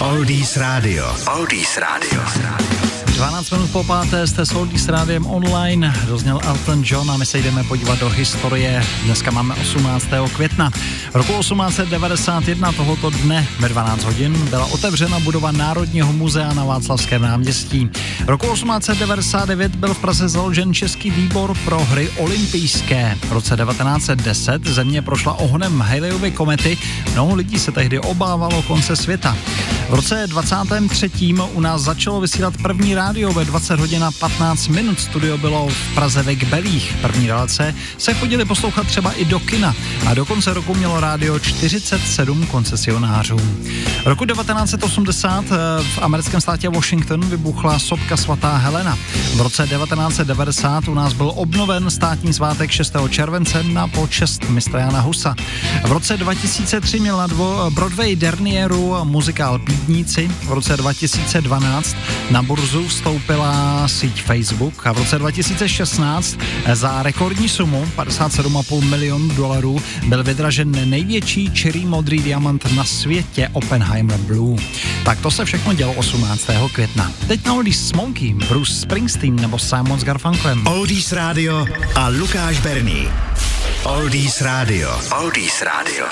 Oldies Radio. Oldies Radio. 12 minut po páté jste s Oldies Rádiem online, dozněl Elton John a my se jdeme podívat do historie. Dneska máme 18. května. Roku 1891 tohoto dne ve 12 hodin byla otevřena budova Národního muzea na Václavském náměstí. Roku 1899 byl v Praze založen Český výbor pro hry olympijské. V roce 1910 země prošla ohonem Halleyovy komety. Mnoho lidí se tehdy obávalo konce světa. V roce 23. u nás začalo vysílat první rádio ve 20 hodin a 15 minut. Studio bylo v Praze ve Gbelích. První relace se chodili poslouchat třeba i do kina. A do konce roku mělo rádio 47 koncesionářů. Roku 1980 eh, v americkém státě Washington vybuchla sopka svatá Helena. V roce 1990 u nás byl obnoven státní svátek 6. července na počest mistra Jana Husa. V roce 2003 měl na dvo Broadway Dernieru muzikál Pídníci. V roce 2012 na burzu vstoupila síť Facebook a v roce 2016 za rekordní sumu 57,5 milionů dolarů byl vydražen největší čirý modrý diamant na světě Oppenheimer Blue. Tak to se všechno dělo 18. května. Teď na Oldies Smokey, Bruce Springsteen nebo Simon s Garfunklem. Oldies Radio a Lukáš Berný. Oldies Radio. Oldies Radio.